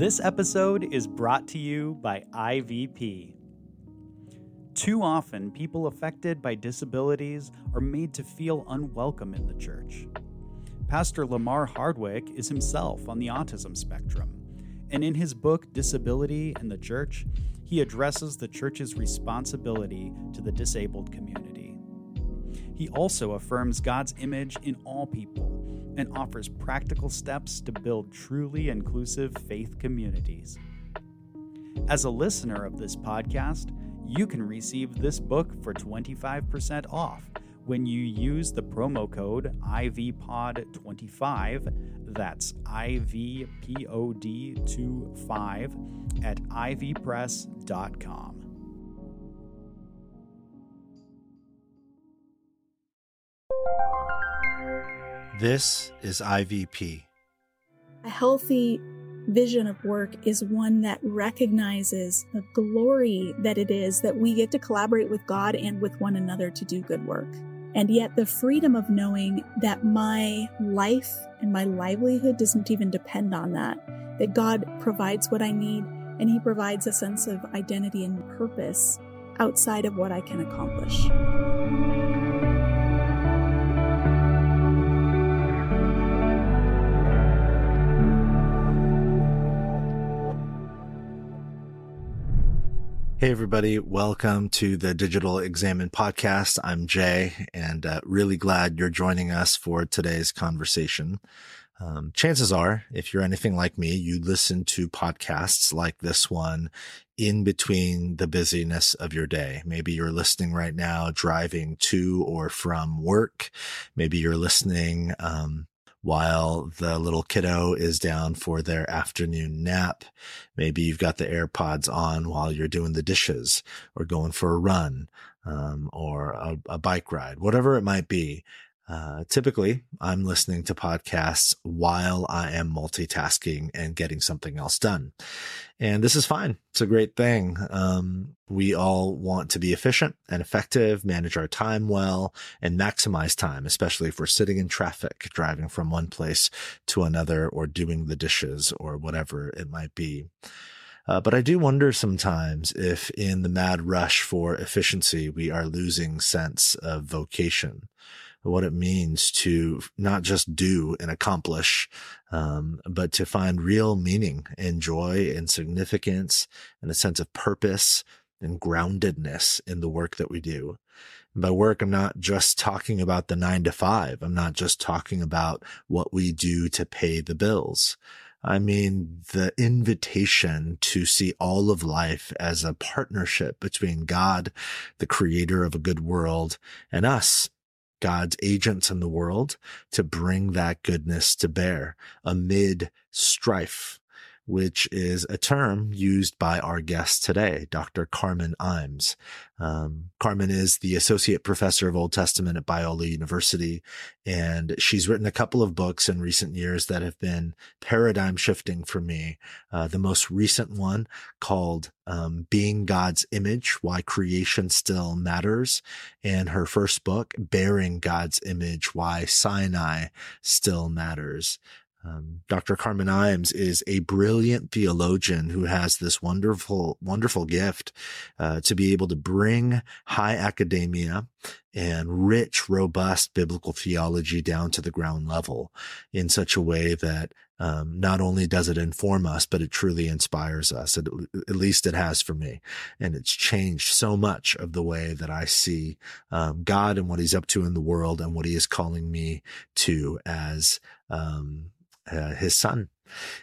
This episode is brought to you by IVP. Too often, people affected by disabilities are made to feel unwelcome in the church. Pastor Lamar Hardwick is himself on the autism spectrum, and in his book Disability and the Church, he addresses the church's responsibility to the disabled community. He also affirms God's image in all people and offers practical steps to build truly inclusive faith communities. As a listener of this podcast, you can receive this book for 25% off when you use the promo code IVPOD25. That's IVPOD25 at ivpress.com. This is IVP. A healthy vision of work is one that recognizes the glory that it is that we get to collaborate with God and with one another to do good work. And yet, the freedom of knowing that my life and my livelihood doesn't even depend on that, that God provides what I need and He provides a sense of identity and purpose outside of what I can accomplish. Hey, everybody. Welcome to the Digital Examen podcast. I'm Jay and uh, really glad you're joining us for today's conversation. Um, chances are, if you're anything like me, you listen to podcasts like this one in between the busyness of your day. Maybe you're listening right now, driving to or from work. Maybe you're listening, um, while the little kiddo is down for their afternoon nap. Maybe you've got the AirPods on while you're doing the dishes or going for a run, um, or a, a bike ride, whatever it might be. Uh, typically, I'm listening to podcasts while I am multitasking and getting something else done. And this is fine. It's a great thing. Um, we all want to be efficient and effective, manage our time well, and maximize time, especially if we're sitting in traffic, driving from one place to another, or doing the dishes, or whatever it might be. Uh, but I do wonder sometimes if in the mad rush for efficiency, we are losing sense of vocation what it means to not just do and accomplish, um, but to find real meaning and joy and significance and a sense of purpose and groundedness in the work that we do. And by work, I'm not just talking about the nine to five. I'm not just talking about what we do to pay the bills. I mean, the invitation to see all of life as a partnership between God, the creator of a good world, and us God's agents in the world to bring that goodness to bear amid strife which is a term used by our guest today, Dr. Carmen Imes. Um, Carmen is the associate professor of Old Testament at Biola University, and she's written a couple of books in recent years that have been paradigm shifting for me. Uh, the most recent one called um, Being God's Image, Why Creation Still Matters, and her first book, Bearing God's Image, Why Sinai Still Matters. Um, Dr. Carmen Imes is a brilliant theologian who has this wonderful, wonderful gift uh, to be able to bring high academia and rich, robust biblical theology down to the ground level in such a way that um, not only does it inform us, but it truly inspires us. It, at least it has for me. And it's changed so much of the way that I see um, God and what he's up to in the world and what he is calling me to as um, uh, his son.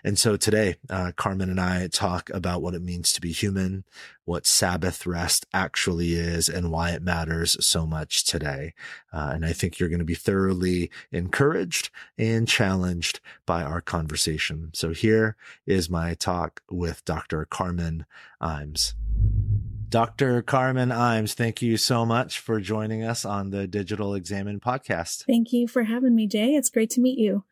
And so today, uh, Carmen and I talk about what it means to be human, what Sabbath rest actually is, and why it matters so much today. Uh, and I think you're going to be thoroughly encouraged and challenged by our conversation. So here is my talk with Dr. Carmen Imes. Dr. Carmen Imes, thank you so much for joining us on the Digital Examen podcast. Thank you for having me, Jay. It's great to meet you.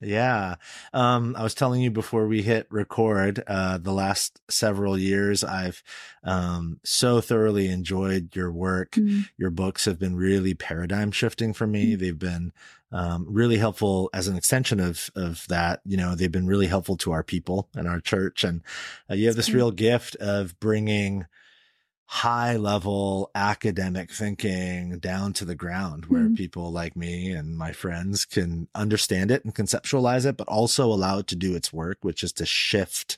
Yeah. Um, I was telling you before we hit record, uh, the last several years, I've, um, so thoroughly enjoyed your work. Mm-hmm. Your books have been really paradigm shifting for me. Mm-hmm. They've been, um, really helpful as an extension of of that. You know, they've been really helpful to our people and our church, and uh, you have this real gift of bringing high level academic thinking down to the ground where mm-hmm. people like me and my friends can understand it and conceptualize it, but also allow it to do its work, which is to shift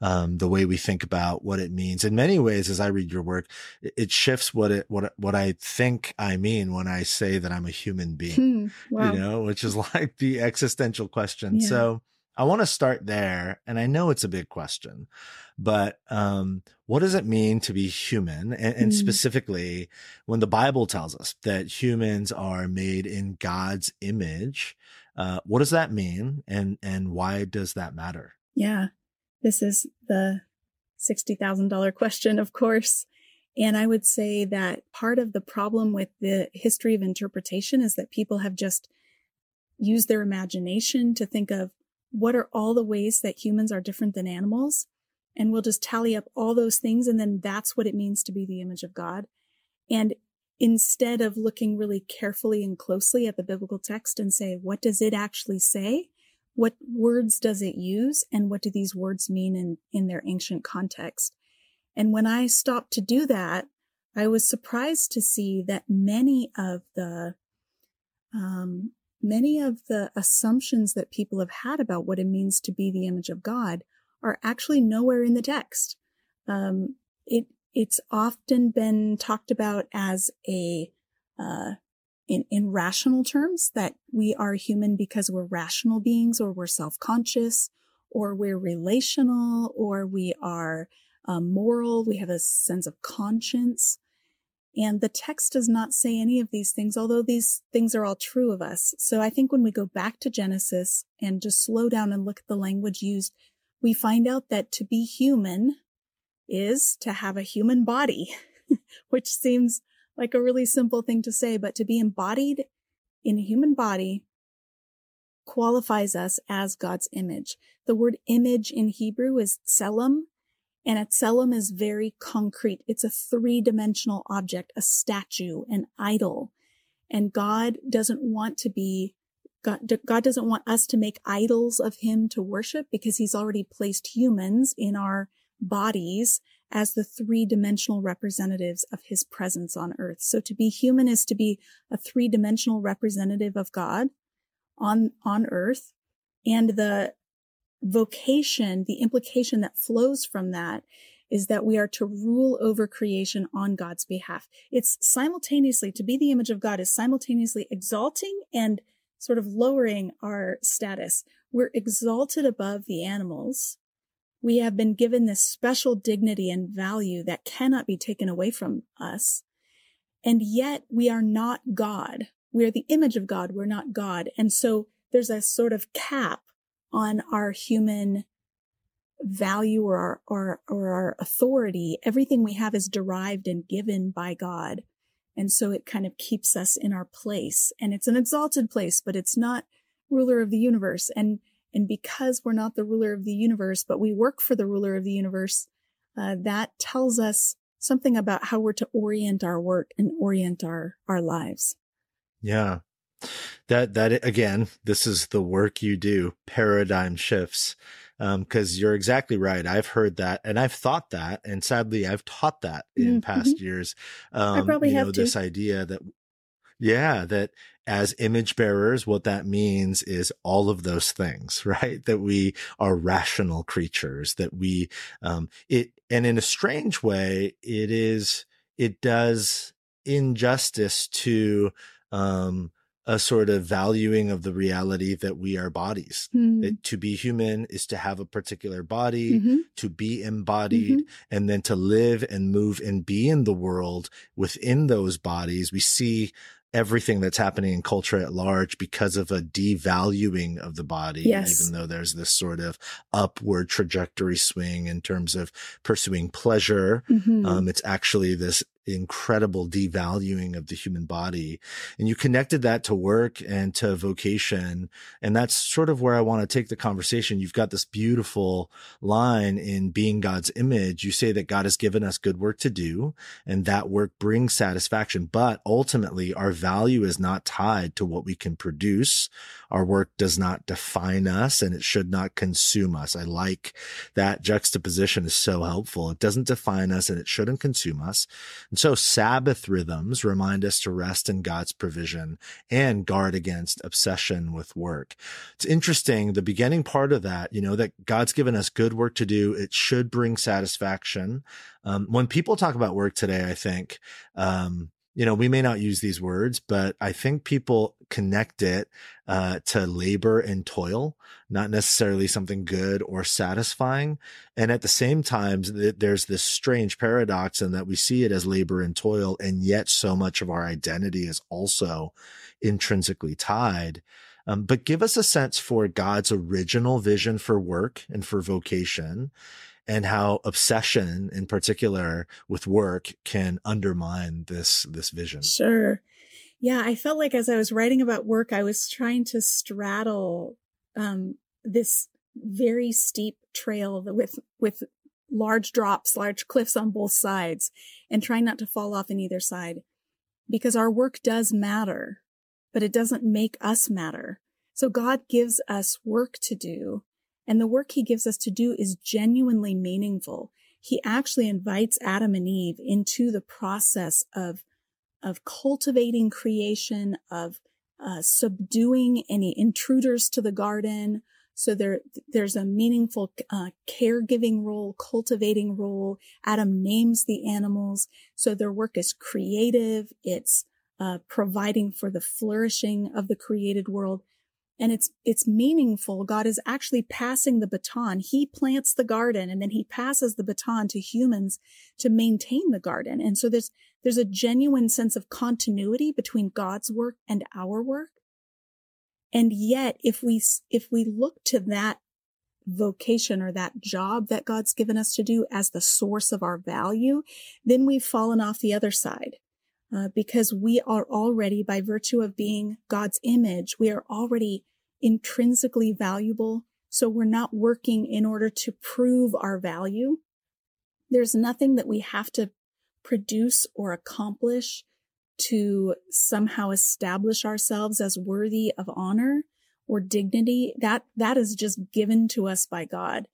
um, the way we think about what it means. In many ways, as I read your work, it shifts what it what what I think I mean when I say that I'm a human being. Hmm. Wow. You know, which is like the existential question. Yeah. So I want to start there, and I know it's a big question, but um, what does it mean to be human? And, and mm. specifically, when the Bible tells us that humans are made in God's image, uh, what does that mean, and and why does that matter? Yeah, this is the sixty thousand dollar question, of course. And I would say that part of the problem with the history of interpretation is that people have just used their imagination to think of what are all the ways that humans are different than animals? And we'll just tally up all those things. And then that's what it means to be the image of God. And instead of looking really carefully and closely at the biblical text and say, what does it actually say? What words does it use? And what do these words mean in, in their ancient context? And when I stopped to do that, I was surprised to see that many of the um, many of the assumptions that people have had about what it means to be the image of God are actually nowhere in the text. Um, it it's often been talked about as a uh, in in rational terms that we are human because we're rational beings, or we're self conscious, or we're relational, or we are um, moral. We have a sense of conscience. And the text does not say any of these things, although these things are all true of us. So I think when we go back to Genesis and just slow down and look at the language used, we find out that to be human is to have a human body, which seems like a really simple thing to say, but to be embodied in a human body qualifies us as God's image. The word image in Hebrew is tselem, and a tselem is very concrete. It's a three dimensional object, a statue, an idol. And God doesn't want to be, God, God doesn't want us to make idols of him to worship because he's already placed humans in our bodies as the three dimensional representatives of his presence on earth. So to be human is to be a three dimensional representative of God on, on earth. And the vocation, the implication that flows from that is that we are to rule over creation on God's behalf. It's simultaneously, to be the image of God is simultaneously exalting and sort of lowering our status. We're exalted above the animals. We have been given this special dignity and value that cannot be taken away from us. And yet we are not God. We are the image of God. We're not God. And so there's a sort of cap on our human value or our, or, or our authority. Everything we have is derived and given by God. And so it kind of keeps us in our place and it's an exalted place, but it's not ruler of the universe. And, and because we're not the ruler of the universe, but we work for the ruler of the universe, uh, that tells us something about how we're to orient our work and orient our, our lives. Yeah that that again this is the work you do paradigm shifts because um, you're exactly right i've heard that and i've thought that and sadly i've taught that in mm-hmm. past years um, I probably you have know this idea that yeah that as image bearers what that means is all of those things right that we are rational creatures that we um it and in a strange way it is it does injustice to um a sort of valuing of the reality that we are bodies. Mm-hmm. That to be human is to have a particular body, mm-hmm. to be embodied, mm-hmm. and then to live and move and be in the world within those bodies. We see everything that's happening in culture at large because of a devaluing of the body, yes. even though there's this sort of upward trajectory swing in terms of pursuing pleasure. Mm-hmm. Um, it's actually this incredible devaluing of the human body. And you connected that to work and to vocation. And that's sort of where I want to take the conversation. You've got this beautiful line in being God's image. You say that God has given us good work to do and that work brings satisfaction. But ultimately our value is not tied to what we can produce. Our work does not define us and it should not consume us. I like that juxtaposition is so helpful. It doesn't define us and it shouldn't consume us. And so Sabbath rhythms remind us to rest in God's provision and guard against obsession with work. It's interesting. The beginning part of that, you know, that God's given us good work to do. It should bring satisfaction. Um, when people talk about work today, I think, um, you know, we may not use these words, but I think people connect it uh, to labor and toil, not necessarily something good or satisfying. And at the same time, there's this strange paradox in that we see it as labor and toil, and yet so much of our identity is also intrinsically tied. Um, but give us a sense for God's original vision for work and for vocation and how obsession in particular with work can undermine this this vision. Sure. Yeah i felt like as i was writing about work i was trying to straddle um, this very steep trail with with large drops large cliffs on both sides and trying not to fall off in either side because our work does matter but it doesn't make us matter. So god gives us work to do and the work he gives us to do is genuinely meaningful. He actually invites Adam and Eve into the process of, of cultivating creation, of uh, subduing any intruders to the garden. So there, there's a meaningful uh, caregiving role, cultivating role. Adam names the animals. So their work is creative. It's uh, providing for the flourishing of the created world and it's it's meaningful. God is actually passing the baton. He plants the garden and then he passes the baton to humans to maintain the garden. And so there's there's a genuine sense of continuity between god's work and our work. And yet if we if we look to that vocation or that job that god's given us to do as the source of our value then we've fallen off the other side uh, because we are already, by virtue of being God's image, we are already intrinsically valuable. So we're not working in order to prove our value. There's nothing that we have to produce or accomplish to somehow establish ourselves as worthy of honor or dignity. That, that is just given to us by God.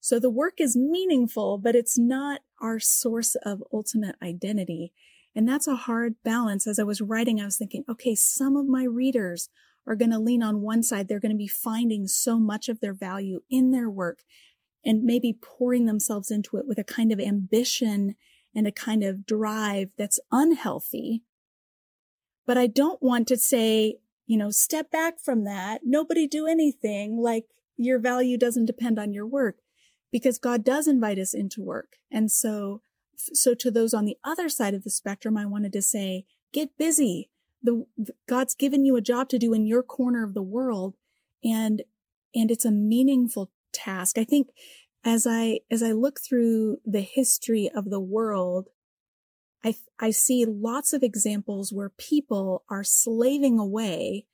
So the work is meaningful, but it's not our source of ultimate identity. And that's a hard balance. As I was writing, I was thinking, okay, some of my readers are going to lean on one side. They're going to be finding so much of their value in their work and maybe pouring themselves into it with a kind of ambition and a kind of drive that's unhealthy. But I don't want to say, you know, step back from that. Nobody do anything like your value doesn't depend on your work because God does invite us into work. And so so to those on the other side of the spectrum, I wanted to say, get busy. The, God's given you a job to do in your corner of the world and, and it's a meaningful task. I think as I, as I look through the history of the world, I, I see lots of examples where people are slaving away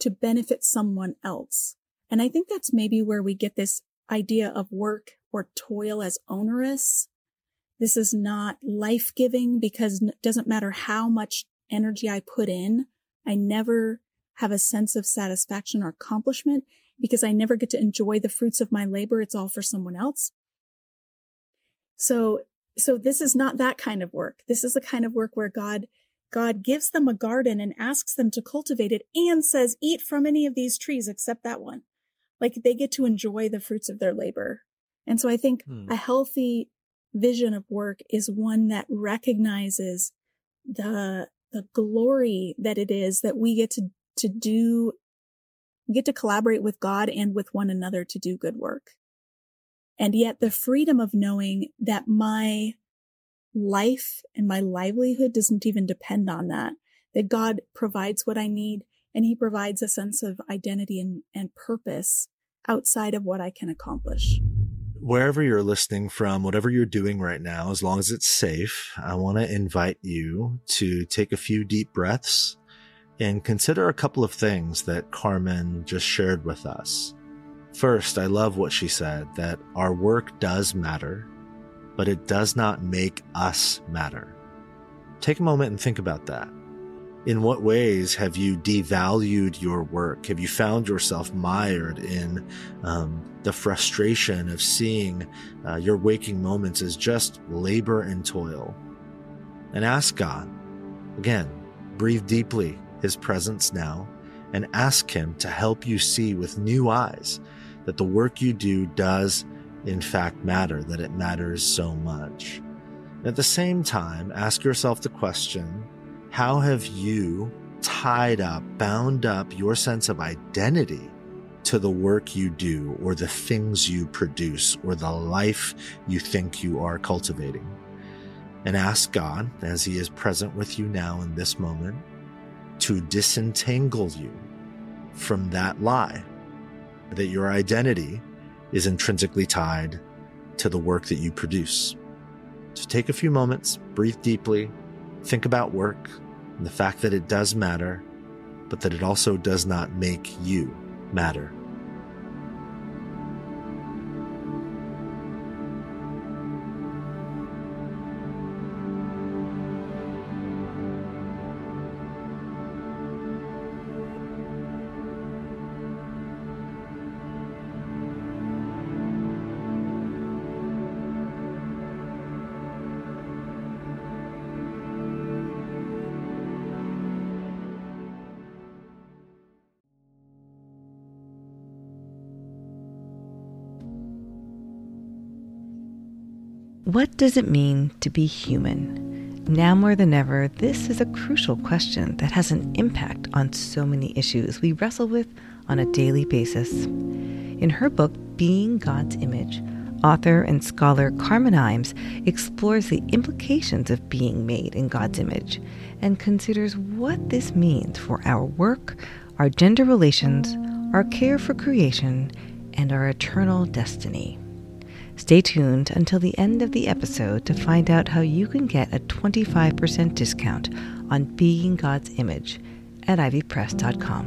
to benefit someone else. And I think that's maybe where we get this idea of work or toil as onerous this is not life giving because it doesn't matter how much energy I put in. I never have a sense of satisfaction or accomplishment because I never get to enjoy the fruits of my labor. It's all for someone else. So, so this is not that kind of work. This is the kind of work where God, God gives them a garden and asks them to cultivate it and says, eat from any of these trees except that one. Like they get to enjoy the fruits of their labor. And so I think hmm. a healthy vision of work is one that recognizes the the glory that it is that we get to to do we get to collaborate with God and with one another to do good work. And yet the freedom of knowing that my life and my livelihood doesn't even depend on that, that God provides what I need and he provides a sense of identity and, and purpose outside of what I can accomplish wherever you're listening from, whatever you're doing right now, as long as it's safe, I want to invite you to take a few deep breaths and consider a couple of things that Carmen just shared with us. First, I love what she said that our work does matter, but it does not make us matter. Take a moment and think about that. In what ways have you devalued your work? Have you found yourself mired in um, the frustration of seeing uh, your waking moments as just labor and toil? And ask God, again, breathe deeply His presence now, and ask Him to help you see with new eyes that the work you do does, in fact, matter, that it matters so much. At the same time, ask yourself the question how have you tied up, bound up your sense of identity to the work you do or the things you produce or the life you think you are cultivating? And ask God, as He is present with you now in this moment, to disentangle you from that lie that your identity is intrinsically tied to the work that you produce. So take a few moments, breathe deeply, think about work and the fact that it does matter, but that it also does not make you matter. What does it mean to be human? Now more than ever, this is a crucial question that has an impact on so many issues we wrestle with on a daily basis. In her book, Being God's Image, author and scholar Carmen Imes explores the implications of being made in God's image and considers what this means for our work, our gender relations, our care for creation, and our eternal destiny. Stay tuned until the end of the episode to find out how you can get a 25% discount on Being God's Image at ivpress.com.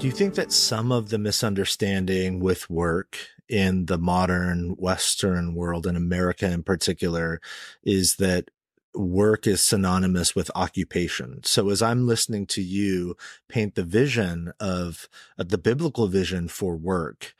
Do you think that some of the misunderstanding with work in the modern Western world, in America in particular, is that work is synonymous with occupation. So as I'm listening to you paint the vision of, of the biblical vision for work,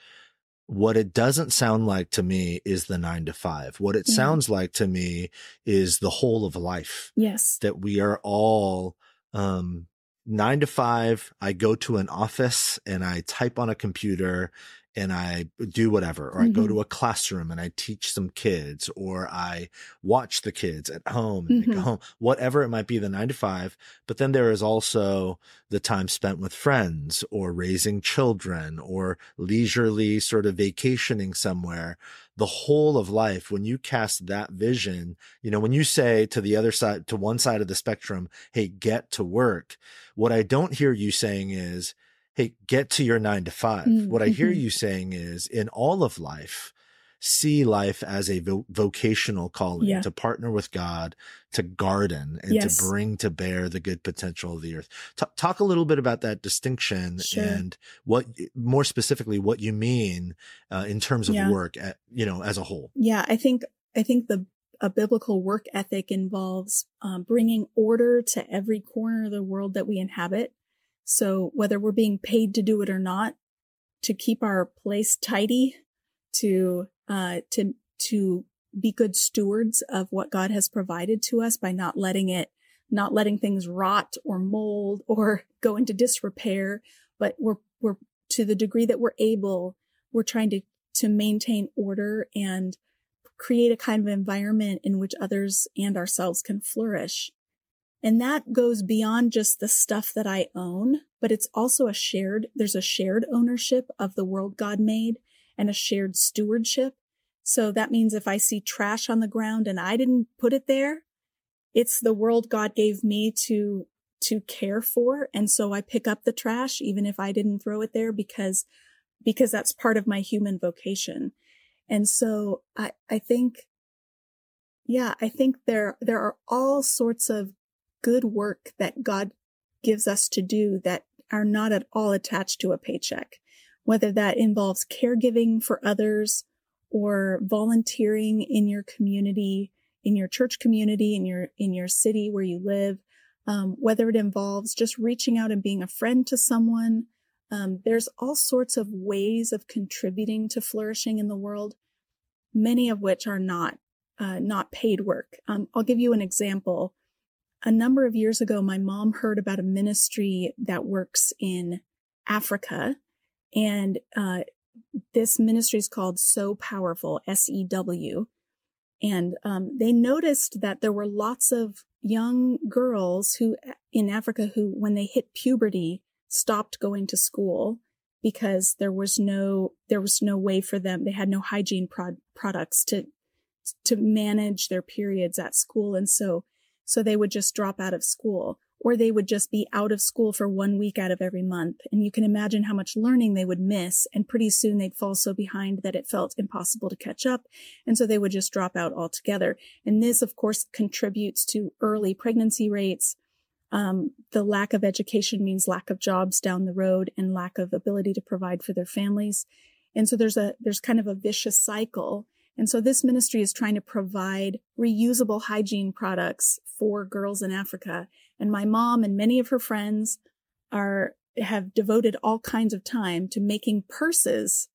what it doesn't sound like to me is the nine to five. What it yeah. sounds like to me is the whole of life. Yes. That we are all, um, nine to five. I go to an office and I type on a computer and I do whatever, or mm-hmm. I go to mm-hmm. a classroom and I teach some kids, or I watch the kids at home and mm-hmm. go home, whatever it might be, the nine to five. But then there is also the time spent with friends or raising children or leisurely sort of vacationing somewhere. The whole of life, when you cast that vision, you know, when you say to the other side, to one side of the spectrum, Hey, get to work. What I don't hear you saying is, hey, get to your nine to 5 mm-hmm. What I hear mm-hmm. you saying is in all of life, see life as a vo- vocational calling yeah. to partner with God, to garden and yes. to bring to bear the good potential of the earth. T- talk a little bit about that distinction sure. and what, more specifically, what you mean uh, in terms of yeah. work, at, you know, as a whole. Yeah, I think I think the a biblical work ethic involves um, bringing order to every corner of the world that we inhabit so whether we're being paid to do it or not, to keep our place tidy, to, uh, to, to be good stewards of what God has provided to us by not letting it, not letting things rot or mold or go into disrepair, but we're, we're to the degree that we're able, we're trying to, to maintain order and create a kind of environment in which others and ourselves can flourish. And that goes beyond just the stuff that I own, but it's also a shared, there's a shared ownership of the world God made and a shared stewardship. So that means if I see trash on the ground and I didn't put it there, it's the world God gave me to to care for and so I pick up the trash even if I didn't throw it there because because that's part of my human vocation. And so I I think yeah, I think there there are all sorts of good work that God gives us to do that are not at all attached to a paycheck, whether that involves caregiving for others or volunteering in your community, in your church community, in your, in your city where you live, um, whether it involves just reaching out and being a friend to someone. Um, there's all sorts of ways of contributing to flourishing in the world, many of which are not, uh, not paid work. Um, I'll give you an example a number of years ago, my mom heard about a ministry that works in Africa. And uh, this ministry is called Sew Powerful, S E W. And um, they noticed that there were lots of young girls who in Africa who, when they hit puberty, stopped going to school because there was no there was no way for them. They had no hygiene prod- products to to manage their periods at school, and so so they would just drop out of school or they would just be out of school for one week out of every month. And you can imagine how much learning they would miss. And pretty soon they'd fall so behind that it felt impossible to catch up. And so they would just drop out altogether. And this, of course, contributes to early pregnancy rates. Um, the lack of education means lack of jobs down the road and lack of ability to provide for their families. And so there's a, there's kind of a vicious cycle and so this ministry is trying to provide reusable hygiene products for girls in Africa. And my mom and many of her friends are, have devoted all kinds of time to making purses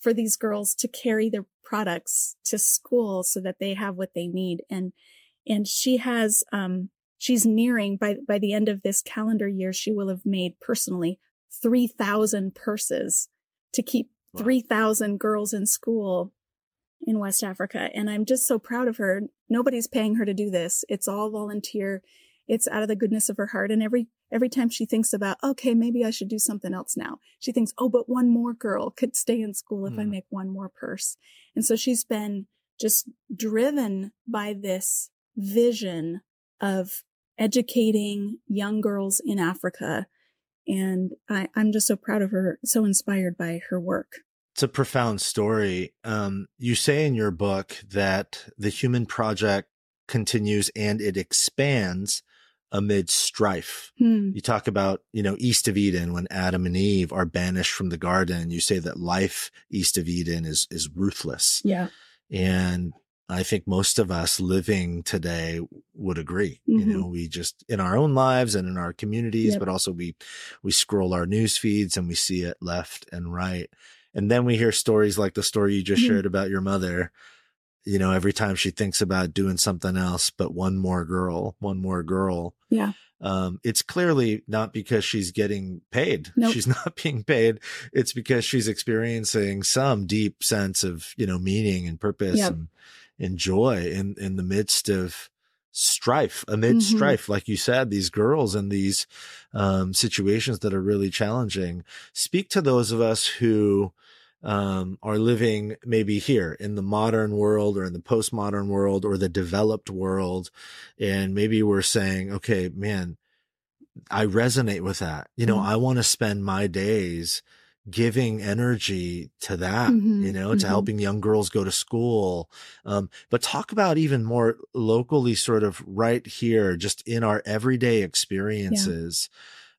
for these girls to carry their products to school so that they have what they need. And, and she has, um, she's nearing by, by the end of this calendar year, she will have made personally 3,000 purses to keep 3,000 girls in school in West Africa. And I'm just so proud of her. Nobody's paying her to do this. It's all volunteer. It's out of the goodness of her heart. And every, every time she thinks about, okay, maybe I should do something else now, she thinks, oh, but one more girl could stay in school if mm. I make one more purse. And so she's been just driven by this vision of educating young girls in Africa. And I, I'm just so proud of her, so inspired by her work it's a profound story. Um, you say in your book that the human project continues and it expands amid strife. Hmm. You talk about, you know, east of Eden when Adam and Eve are banished from the garden. You say that life east of Eden is is ruthless. Yeah. And I think most of us living today would agree. Mm-hmm. You know, we just in our own lives and in our communities, yep. but also we we scroll our news feeds and we see it left and right. And then we hear stories like the story you just mm-hmm. shared about your mother. You know, every time she thinks about doing something else, but one more girl, one more girl. Yeah. Um, it's clearly not because she's getting paid. Nope. She's not being paid. It's because she's experiencing some deep sense of, you know, meaning and purpose yep. and, and joy in, in the midst of, strife amid mm-hmm. strife like you said these girls and these um, situations that are really challenging speak to those of us who um, are living maybe here in the modern world or in the postmodern world or the developed world and maybe we're saying okay man i resonate with that you know mm-hmm. i want to spend my days giving energy to that, mm-hmm, you know, mm-hmm. to helping young girls go to school. Um, but talk about even more locally, sort of right here, just in our everyday experiences.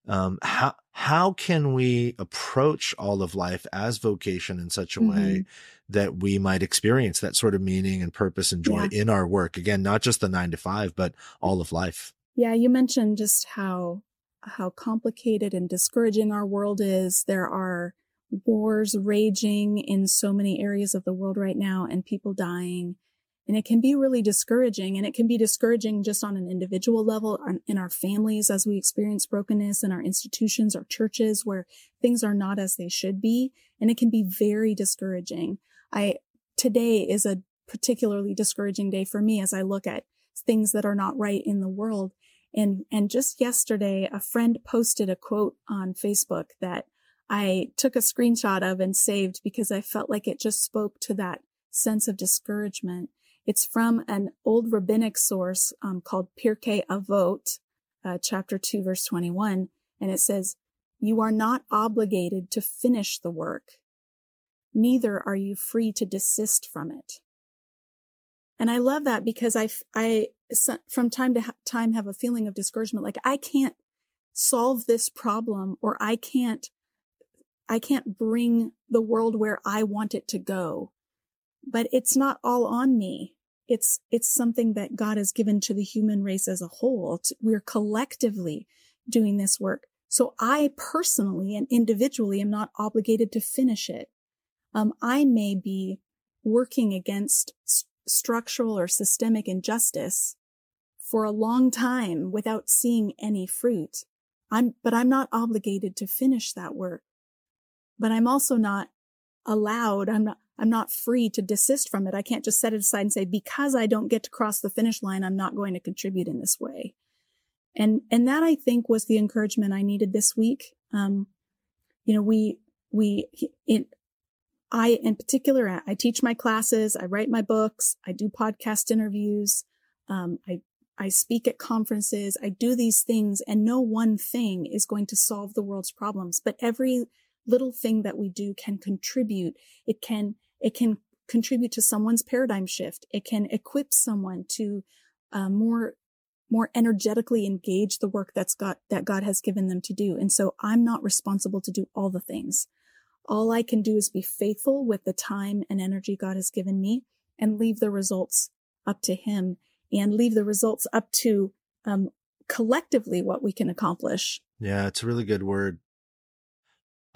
Yeah. Um, how, how can we approach all of life as vocation in such a mm-hmm. way that we might experience that sort of meaning and purpose and joy yeah. in our work? Again, not just the nine to five, but all of life. Yeah. You mentioned just how how complicated and discouraging our world is. There are wars raging in so many areas of the world right now and people dying. And it can be really discouraging. And it can be discouraging just on an individual level in our families as we experience brokenness in our institutions, our churches where things are not as they should be. And it can be very discouraging. I, today is a particularly discouraging day for me as I look at things that are not right in the world. And, and just yesterday, a friend posted a quote on Facebook that I took a screenshot of and saved because I felt like it just spoke to that sense of discouragement. It's from an old rabbinic source um, called Pirkei Avot, uh, chapter 2, verse 21. And it says, You are not obligated to finish the work, neither are you free to desist from it. And I love that because I, I, from time to time have a feeling of discouragement. Like I can't solve this problem or I can't, I can't bring the world where I want it to go. But it's not all on me. It's, it's something that God has given to the human race as a whole. We're collectively doing this work. So I personally and individually am not obligated to finish it. Um, I may be working against structural or systemic injustice for a long time without seeing any fruit. I'm, but I'm not obligated to finish that work. But I'm also not allowed, I'm not, I'm not free to desist from it. I can't just set it aside and say, because I don't get to cross the finish line, I'm not going to contribute in this way. And, and that I think was the encouragement I needed this week. Um, you know, we, we, in, I, in particular, I teach my classes, I write my books, I do podcast interviews, um, I, I speak at conferences, I do these things, and no one thing is going to solve the world's problems, but every little thing that we do can contribute. It can, it can contribute to someone's paradigm shift. It can equip someone to uh, more more energetically engage the work that's got that God has given them to do. And so I'm not responsible to do all the things. All I can do is be faithful with the time and energy God has given me and leave the results up to him and leave the results up to um, collectively what we can accomplish. Yeah, it's a really good word.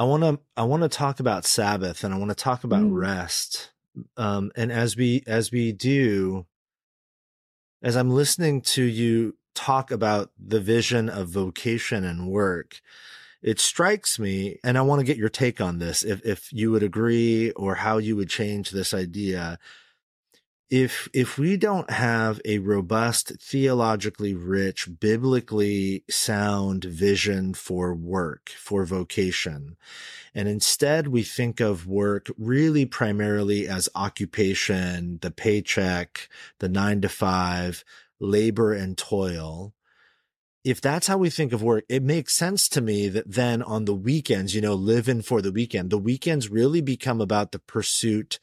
I want to I want to talk about Sabbath and I want to talk about mm. rest. Um, and as we as we do, as I'm listening to you talk about the vision of vocation and work, it strikes me, and I want to get your take on this, if, if you would agree or how you would change this idea. If, if we don't have a robust, theologically rich, biblically sound vision for work, for vocation, and instead we think of work really primarily as occupation, the paycheck, the nine to five, labor and toil, if that's how we think of work, it makes sense to me that then on the weekends, you know, living for the weekend, the weekends really become about the pursuit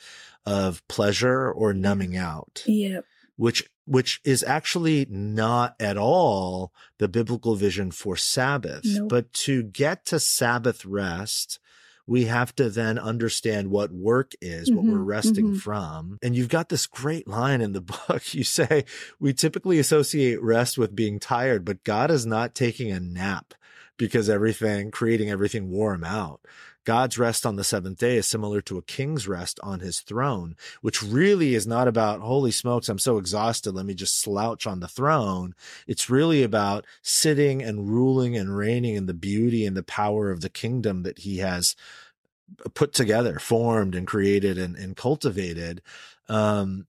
of pleasure or numbing out. Yeah. Which, which is actually not at all the biblical vision for Sabbath, nope. but to get to Sabbath rest, we have to then understand what work is, what mm-hmm, we're resting mm-hmm. from. And you've got this great line in the book. You say, we typically associate rest with being tired, but God is not taking a nap because everything, creating everything wore him out. God's rest on the seventh day is similar to a king's rest on his throne, which really is not about, holy smokes, I'm so exhausted. Let me just slouch on the throne. It's really about sitting and ruling and reigning in the beauty and the power of the kingdom that he has put together, formed and created and, and cultivated. Um,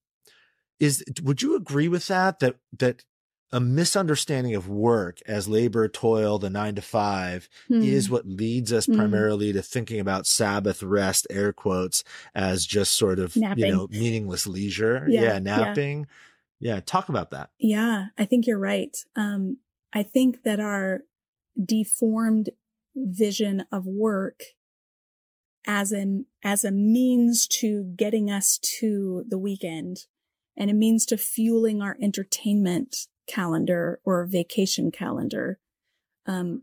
is would you agree with that? That that a misunderstanding of work as labor, toil, the nine to five hmm. is what leads us hmm. primarily to thinking about Sabbath rest, air quotes, as just sort of, napping. you know, meaningless leisure. Yeah. yeah napping. Yeah. yeah. Talk about that. Yeah. I think you're right. Um, I think that our deformed vision of work as an, as a means to getting us to the weekend and a means to fueling our entertainment calendar or vacation calendar. Um,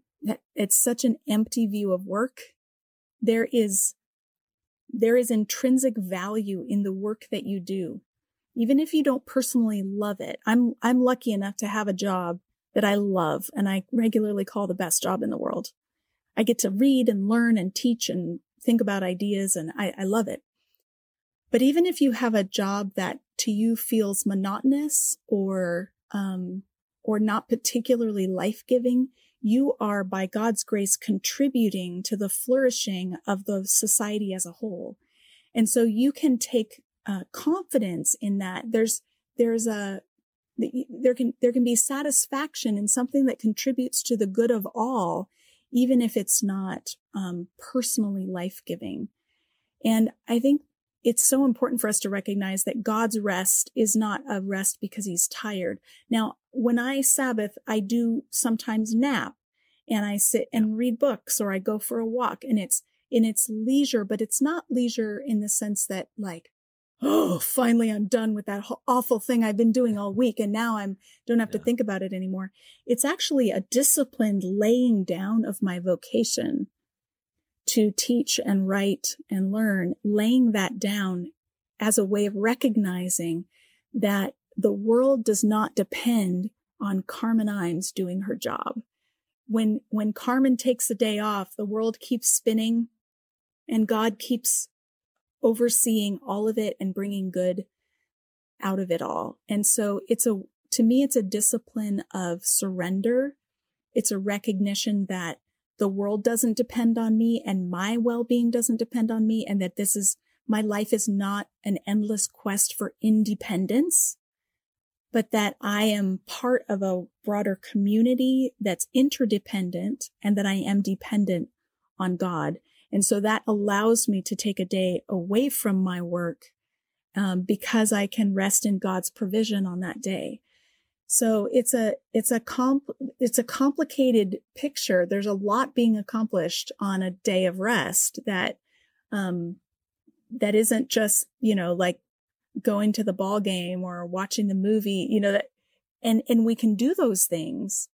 it's such an empty view of work. There is, there is intrinsic value in the work that you do. Even if you don't personally love it, I'm, I'm lucky enough to have a job that I love and I regularly call the best job in the world. I get to read and learn and teach and think about ideas and I, I love it. But even if you have a job that to you feels monotonous or um, or not particularly life giving, you are by God's grace contributing to the flourishing of the society as a whole. And so you can take uh, confidence in that. There's, there's a, there can, there can be satisfaction in something that contributes to the good of all, even if it's not, um, personally life giving. And I think it's so important for us to recognize that God's rest is not a rest because he's tired. Now, when I Sabbath, I do sometimes nap and I sit and read books or I go for a walk and it's in its leisure, but it's not leisure in the sense that like, oh, finally I'm done with that awful thing I've been doing all week. And now I'm don't have yeah. to think about it anymore. It's actually a disciplined laying down of my vocation to teach and write and learn, laying that down as a way of recognizing that the world does not depend on Carmen Imes doing her job. When, when Carmen takes a day off, the world keeps spinning and God keeps overseeing all of it and bringing good out of it all. And so it's a, to me, it's a discipline of surrender. It's a recognition that the world doesn't depend on me and my well-being doesn't depend on me and that this is my life is not an endless quest for independence but that I am part of a broader community that's interdependent and that I am dependent on God. And so that allows me to take a day away from my work um, because I can rest in God's provision on that day. So it's a, it's a comp, it's a complicated picture. There's a lot being accomplished on a day of rest that, um, that isn't just, you know, like going to the ball game or watching the movie, you know, that, and, and we can do those things,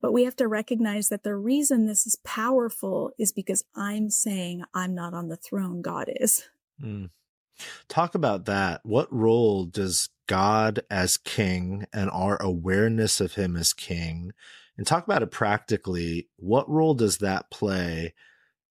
but we have to recognize that the reason this is powerful is because I'm saying I'm not on the throne. God is. Mm. Talk about that. What role does God as king and our awareness of him as king, and talk about it practically, what role does that play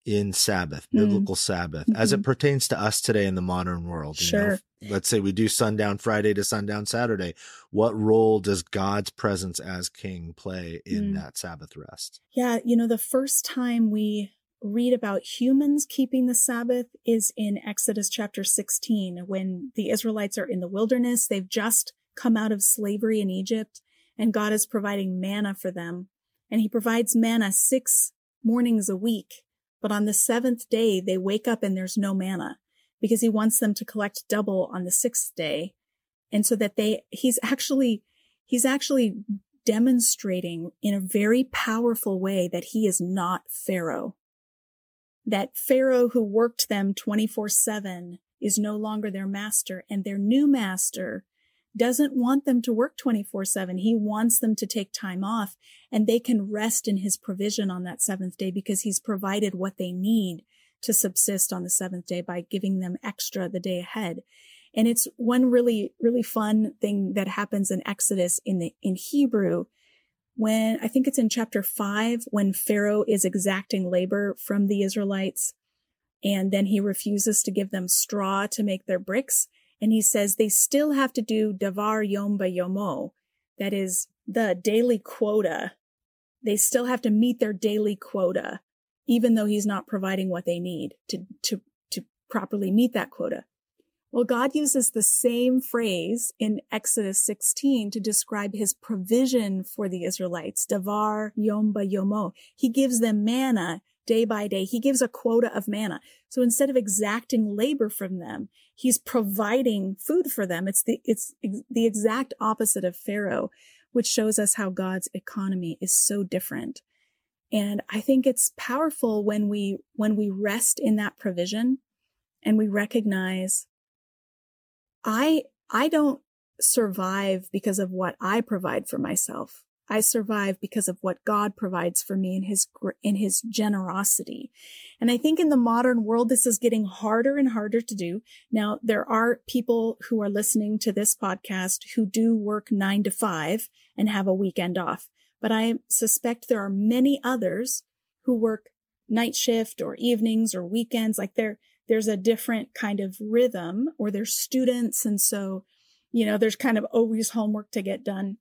in Sabbath, mm. biblical Sabbath, mm-hmm. as it mm-hmm. pertains to us today in the modern world? Sure. know, let's say we do sundown Friday to sundown Saturday. What role does God's presence as king play in mm. that Sabbath rest? Yeah. You know, the first time we read about humans keeping the Sabbath is in Exodus chapter 16, when the Israelites are in the wilderness. They've just come out of slavery in Egypt and God is providing manna for them. And he provides manna six mornings a week. But on the seventh day, they wake up and there's no manna because he wants them to collect double on the sixth day. And so that they, he's actually, he's actually demonstrating in a very powerful way that he is not Pharaoh that Pharaoh who worked them 24 7 is no longer their master and their new master doesn't want them to work 24 7. He wants them to take time off and they can rest in his provision on that seventh day because he's provided what they need to subsist on the seventh day by giving them extra the day ahead. And it's one really, really fun thing that happens in Exodus in the, in Hebrew when I think it's in chapter five, when Pharaoh is exacting labor from the Israelites and then he refuses to give them straw to make their bricks. And he says they still have to do davar yom ba yomo. That is the daily quota. They still have to meet their daily quota, even though he's not providing what they need to, to, to properly meet that quota. Well, God uses the same phrase in Exodus 16 to describe his provision for the Israelites. Davar yom yomba yomo. Oh. He gives them manna day by day. He gives a quota of manna. So instead of exacting labor from them, he's providing food for them. It's the, it's the exact opposite of Pharaoh, which shows us how God's economy is so different. And I think it's powerful when we, when we rest in that provision and we recognize I, I don't survive because of what I provide for myself. I survive because of what God provides for me in his, in his generosity. And I think in the modern world, this is getting harder and harder to do. Now, there are people who are listening to this podcast who do work nine to five and have a weekend off. But I suspect there are many others who work night shift or evenings or weekends. Like they're, there's a different kind of rhythm or there's students. And so, you know, there's kind of always homework to get done.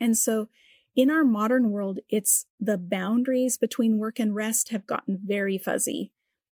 And so in our modern world, it's the boundaries between work and rest have gotten very fuzzy.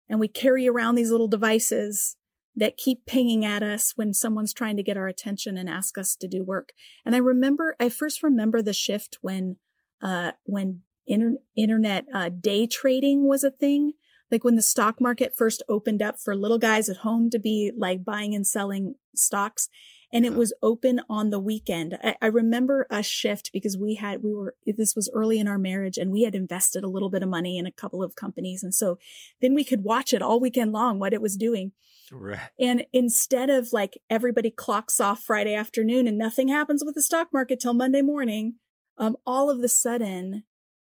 And we carry around these little devices that keep pinging at us when someone's trying to get our attention and ask us to do work. And I remember, I first remember the shift when, uh, when inter- internet, uh, day trading was a thing like when the stock market first opened up for little guys at home to be like buying and selling stocks and it was open on the weekend. I, I, remember a shift because we had, we were, this was early in our marriage and we had invested a little bit of money in a couple of companies. And so then we could watch it all weekend long, what it was doing. Right. And instead of like everybody clocks off Friday afternoon and nothing happens with the stock market till Monday morning, um, all of a sudden,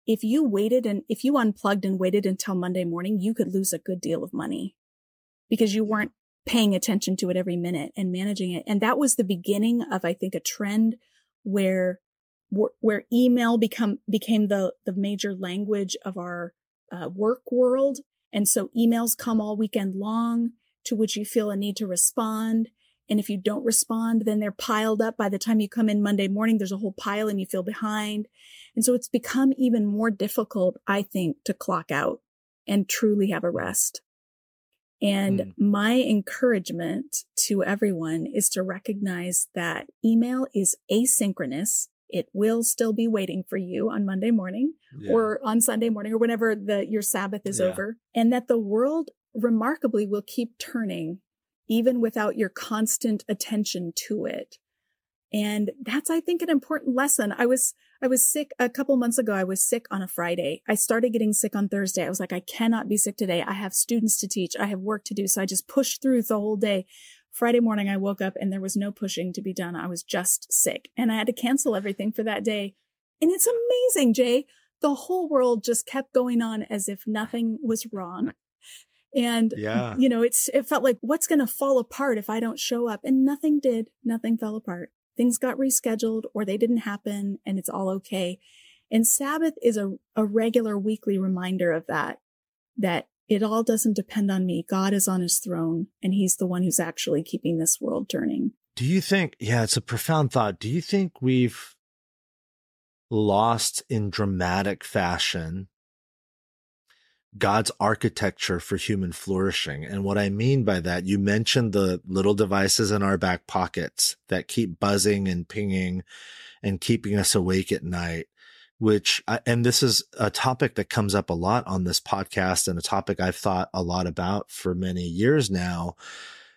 if you waited and if you unplugged and waited until Monday morning, you could lose a good deal of money because you weren't paying attention to it every minute and managing it. And that was the beginning of, I think, a trend where, where email become, became the, the major language of our uh, work world. And so emails come all weekend long to which you feel a need to respond. And if you don't respond, then they're piled up. By the time you come in Monday morning, there's a whole pile and you feel behind. And so it's become even more difficult, I think, to clock out and truly have a rest. And mm. my encouragement to everyone is to recognize that email is asynchronous. It will still be waiting for you on Monday morning yeah. or on Sunday morning or whenever the, your Sabbath is yeah. over and that the world remarkably will keep turning even without your constant attention to it. And that's, I think, an important lesson. I was, I was sick a couple months ago. I was sick on a Friday. I started getting sick on Thursday. I was like, I cannot be sick today. I have students to teach. I have work to do. So I just pushed through the whole day. Friday morning, I woke up and there was no pushing to be done. I was just sick and I had to cancel everything for that day. And it's amazing, Jay. The whole world just kept going on as if nothing was wrong. And, yeah. you know, it's, it felt like what's going to fall apart if I don't show up? And nothing did. Nothing fell apart things got rescheduled or they didn't happen and it's all okay. And Sabbath is a, a regular weekly reminder of that, that it all doesn't depend on me. God is on his throne and he's the one who's actually keeping this world turning. Do you think, yeah, it's a profound thought. Do you think we've lost in dramatic fashion God's architecture for human flourishing. And what I mean by that, you mentioned the little devices in our back pockets that keep buzzing and pinging and keeping us awake at night, which, and this is a topic that comes up a lot on this podcast and a topic I've thought a lot about for many years now.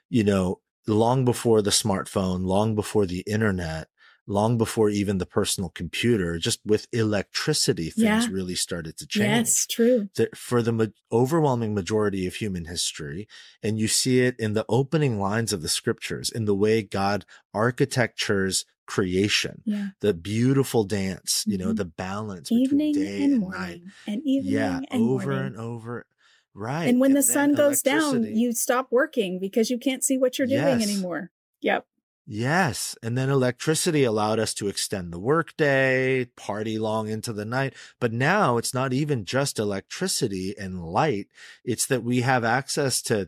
You know, long before the smartphone, long before the internet, long before even the personal computer, just with electricity, things yeah. really started to change. Yes, true. for the ma- overwhelming majority of human history. And you see it in the opening lines of the scriptures, in the way God architectures creation, yeah. the beautiful dance, you know, mm-hmm. the balance evening between day and, and night. And evening yeah, and over morning. and over. Right. And when and the sun goes down, you stop working because you can't see what you're doing yes. anymore. Yep. Yes. And then electricity allowed us to extend the workday, party long into the night. But now it's not even just electricity and light. It's that we have access to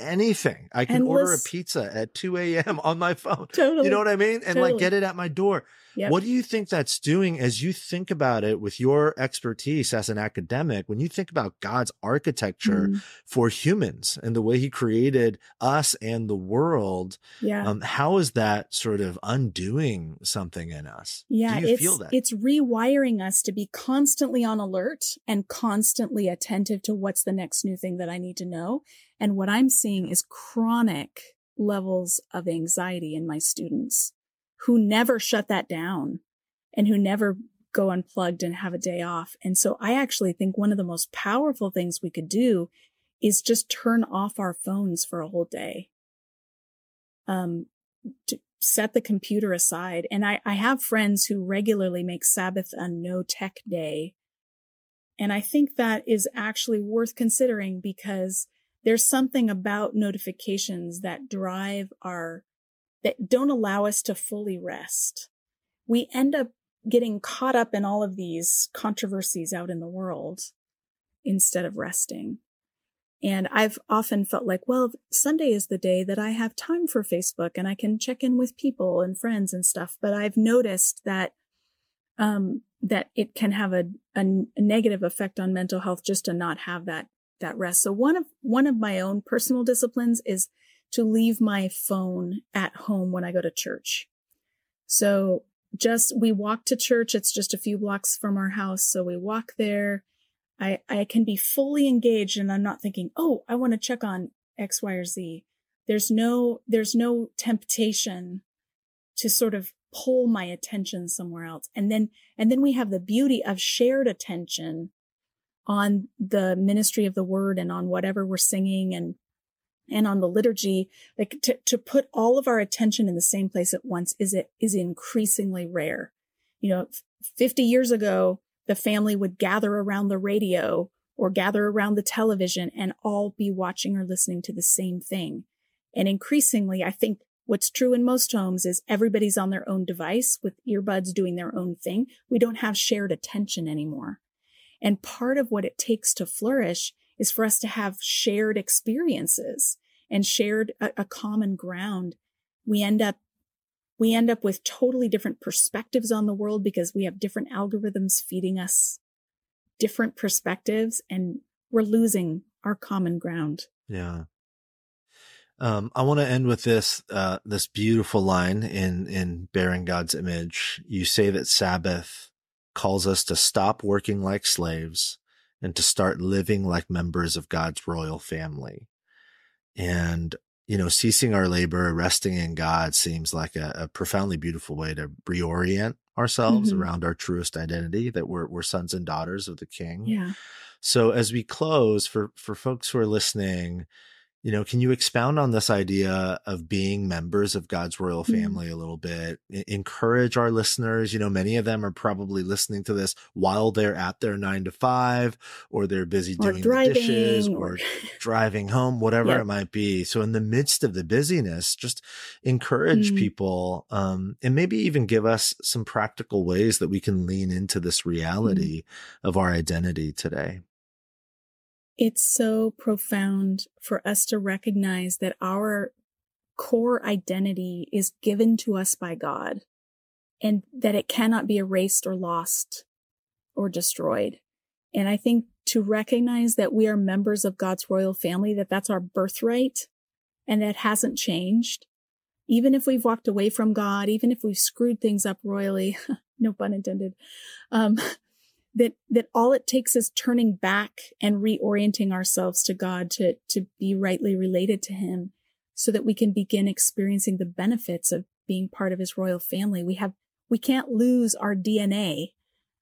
anything. I can Endless. order a pizza at 2 a.m. on my phone. Totally. You know what I mean? And totally. like get it at my door. Yep. What do you think that's doing as you think about it with your expertise as an academic? When you think about God's architecture mm. for humans and the way he created us and the world, yeah. Um, how is that sort of undoing something in us? Yeah, it's, it's rewiring us to be constantly on alert and constantly attentive to what's the next new thing that I need to know. And what I'm seeing is chronic levels of anxiety in my students who never shut that down and who never go unplugged and have a day off. And so I actually think one of the most powerful things we could do is just turn off our phones for a whole day. Um, set the computer aside. And I, I have friends who regularly make Sabbath a no tech day. And I think that is actually worth considering because there's something about notifications that drive our that don't allow us to fully rest. We end up getting caught up in all of these controversies out in the world instead of resting. And I've often felt like, well, Sunday is the day that I have time for Facebook and I can check in with people and friends and stuff. But I've noticed that, um, that it can have a, a negative effect on mental health just to not have that, that rest. So one of, one of my own personal disciplines is to leave my phone at home when I go to church. So just, we walk to church. It's just a few blocks from our house. So we walk there. I, I can be fully engaged and I'm not thinking, oh, I want to check on X, Y, or Z. There's no, there's no temptation to sort of pull my attention somewhere else. And then, and then we have the beauty of shared attention on the ministry of the word and on whatever we're singing and, and on the liturgy, like to, to put all of our attention in the same place at once is it is increasingly rare. You know, 50 years ago, the family would gather around the radio or gather around the television and all be watching or listening to the same thing. And increasingly, I think what's true in most homes is everybody's on their own device with earbuds doing their own thing. We don't have shared attention anymore. And part of what it takes to flourish is for us to have shared experiences and shared a, a common ground. We end up we end up with totally different perspectives on the world because we have different algorithms feeding us different perspectives and we're losing our common ground. Yeah. Um, I want to end with this, uh, this beautiful line in, in bearing God's image. You say that Sabbath calls us to stop working like slaves and to start living like members of God's royal family. And you know, ceasing our labor, resting in God seems like a, a profoundly beautiful way to reorient ourselves mm-hmm. around our truest identity that we're, we're sons and daughters of the king. Yeah. So as we close for, for folks who are listening, you know, can you expound on this idea of being members of God's royal mm-hmm. family mm. a little bit? Encourage our listeners. You know, many of them are probably listening to this while they're at their nine to five, or they're busy or doing the dishes, or, or driving home, whatever yep. it might be. So, in the midst of the busyness, just encourage mm. people, um, and maybe even give us some practical ways that we can lean into this mm. reality mm. of our identity today. It's so profound for us to recognize that our core identity is given to us by God and that it cannot be erased or lost or destroyed. And I think to recognize that we are members of God's royal family, that that's our birthright and that hasn't changed. Even if we've walked away from God, even if we've screwed things up royally, no pun intended, um, that that all it takes is turning back and reorienting ourselves to God to to be rightly related to him so that we can begin experiencing the benefits of being part of his royal family. We have we can't lose our DNA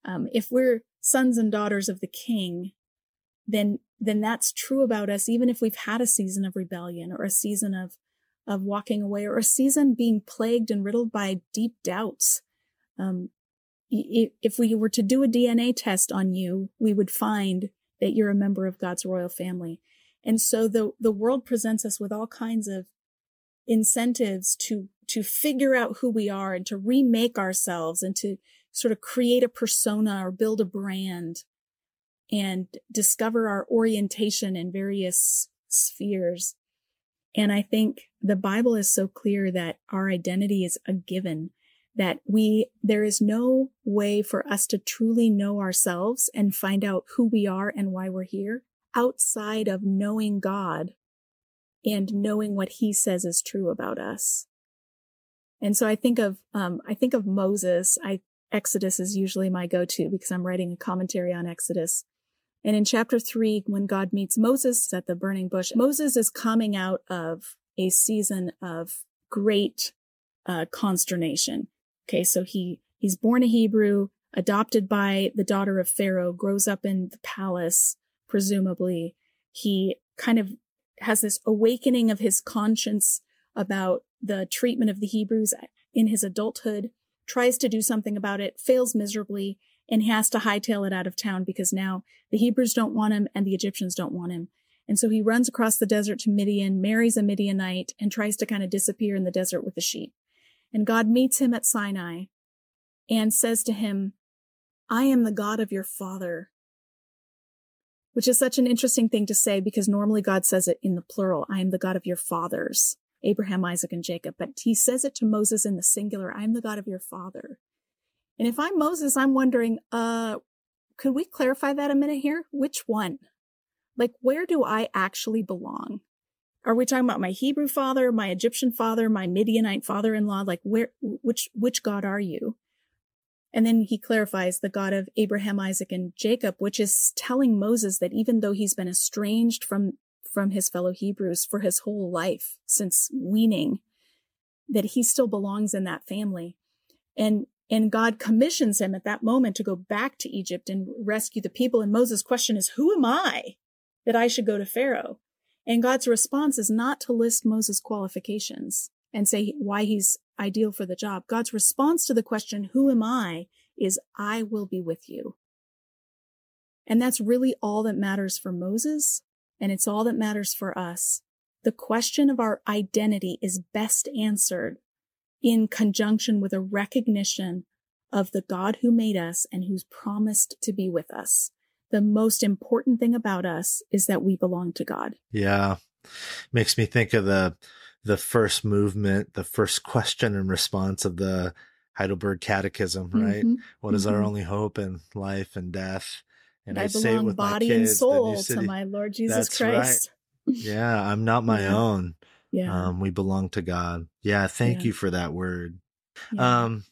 um, if we're sons and daughters of the king then then that's true about us even if we've had a season of rebellion or a season of of walking away or a season being plagued and riddled by deep doubts. Um, if we were to do a DNA test on you, we would find that you're a member of God's royal family. And so the, the world presents us with all kinds of incentives to, to figure out who we are and to remake ourselves and to sort of create a persona or build a brand and discover our orientation in various spheres. And I think the Bible is so clear that our identity is a given that we, there is no way for us to truly know ourselves and find out who we are and why we're here outside of knowing God and knowing what he says is true about us. And so I think of, um, I think of Moses. I, Exodus is usually my go-to because I'm writing a commentary on Exodus. And in chapter three, when God meets Moses at the burning bush, Moses is coming out of a season of great uh, consternation. Okay, so he he's born a Hebrew, adopted by the daughter of Pharaoh, grows up in the palace, presumably. He kind of has this awakening of his conscience about the treatment of the Hebrews in his adulthood, tries to do something about it, fails miserably, and has to hightail it out of town because now the Hebrews don't want him and the Egyptians don't want him. And so he runs across the desert to Midian, marries a Midianite, and tries to kind of disappear in the desert with the sheep. And God meets him at Sinai and says to him, I am the God of your father. Which is such an interesting thing to say because normally God says it in the plural. I am the God of your fathers, Abraham, Isaac, and Jacob. But he says it to Moses in the singular. I am the God of your father. And if I'm Moses, I'm wondering, uh, could we clarify that a minute here? Which one? Like, where do I actually belong? Are we talking about my Hebrew father, my Egyptian father, my Midianite father-in-law? Like where, which, which God are you? And then he clarifies the God of Abraham, Isaac, and Jacob, which is telling Moses that even though he's been estranged from, from his fellow Hebrews for his whole life since weaning, that he still belongs in that family. And, and God commissions him at that moment to go back to Egypt and rescue the people. And Moses' question is, who am I that I should go to Pharaoh? And God's response is not to list Moses' qualifications and say why he's ideal for the job. God's response to the question, who am I, is I will be with you. And that's really all that matters for Moses. And it's all that matters for us. The question of our identity is best answered in conjunction with a recognition of the God who made us and who's promised to be with us. The most important thing about us is that we belong to God. Yeah. Makes me think of the the first movement, the first question and response of the Heidelberg Catechism, right? Mm-hmm. What is mm-hmm. our only hope in life and death? And I, I say with body my kids, and soul to my Lord Jesus Christ. Right. Yeah, I'm not my yeah. own. Yeah. Um, we belong to God. Yeah, thank yeah. you for that word. Yeah. Um,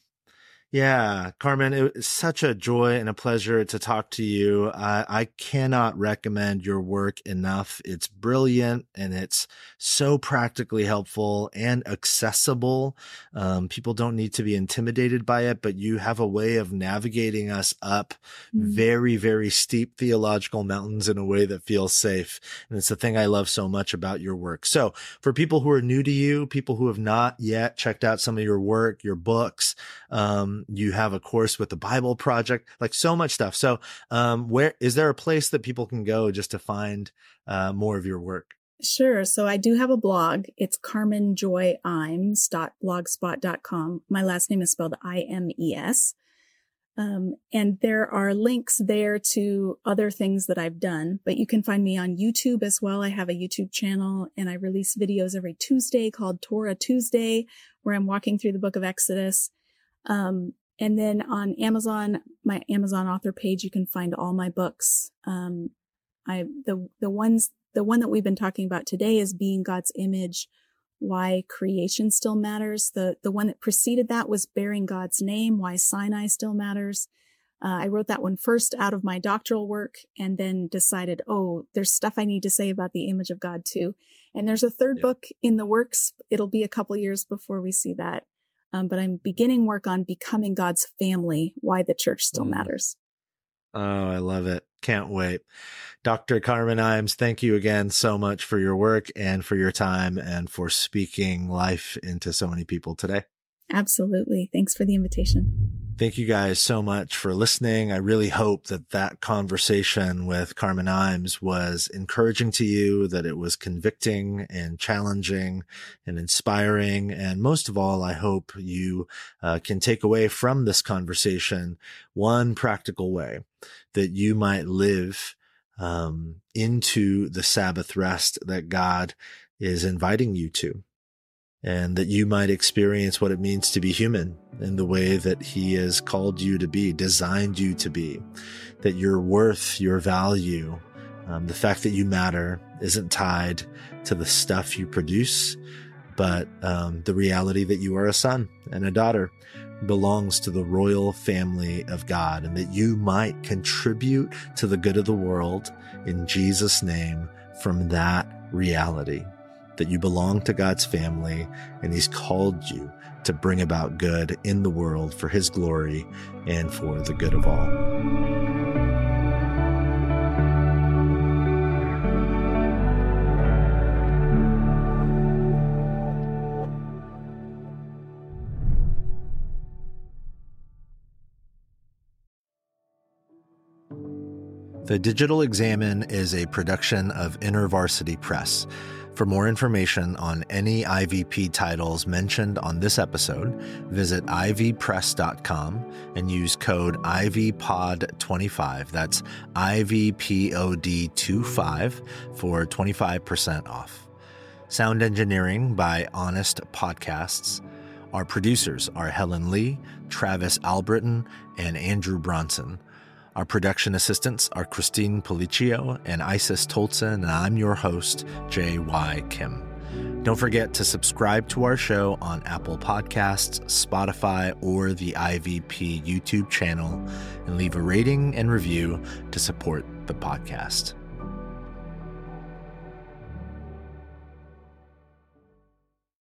yeah, Carmen, it was such a joy and a pleasure to talk to you. I, I cannot recommend your work enough. It's brilliant and it's so practically helpful and accessible. Um, people don't need to be intimidated by it, but you have a way of navigating us up mm-hmm. very, very steep theological mountains in a way that feels safe. And it's the thing I love so much about your work. So for people who are new to you, people who have not yet checked out some of your work, your books, um, you have a course with the Bible Project, like so much stuff. So, um, where is there a place that people can go just to find uh, more of your work? Sure. So I do have a blog. It's carmenjoyimes.blogspot.com. My last name is spelled I-M-E-S. Um, and there are links there to other things that I've done, but you can find me on YouTube as well. I have a YouTube channel and I release videos every Tuesday called Torah Tuesday, where I'm walking through the book of Exodus. Um, and then on Amazon, my Amazon author page, you can find all my books. Um, I, the, the ones, the one that we've been talking about today is being God's image, why creation still matters. The, the one that preceded that was bearing God's name, why Sinai still matters. Uh, I wrote that one first out of my doctoral work and then decided, oh, there's stuff I need to say about the image of God too. And there's a third yeah. book in the works. It'll be a couple years before we see that. Um, but I'm beginning work on becoming God's family, why the church still mm. matters. Oh, I love it. Can't wait. Dr. Carmen Imes, thank you again so much for your work and for your time and for speaking life into so many people today. Absolutely. Thanks for the invitation. Thank you guys so much for listening. I really hope that that conversation with Carmen Imes was encouraging to you, that it was convicting and challenging and inspiring. And most of all, I hope you uh, can take away from this conversation one practical way that you might live um, into the Sabbath rest that God is inviting you to and that you might experience what it means to be human in the way that he has called you to be, designed you to be, that your worth, your value, um, the fact that you matter isn't tied to the stuff you produce, but um, the reality that you are a son and a daughter belongs to the royal family of God and that you might contribute to the good of the world in Jesus' name from that reality that you belong to God's family and He's called you to bring about good in the world for His glory and for the good of all. The Digital Examen is a production of InterVarsity Press. For more information on any IVP titles mentioned on this episode, visit ivpress.com and use code IVPOD25. That's IVPOD25 for 25% off. Sound engineering by Honest Podcasts. Our producers are Helen Lee, Travis Albritton, and Andrew Bronson. Our production assistants are Christine Policio and Isis Tolson, and I'm your host, J.Y. Kim. Don't forget to subscribe to our show on Apple Podcasts, Spotify, or the IVP YouTube channel and leave a rating and review to support the podcast.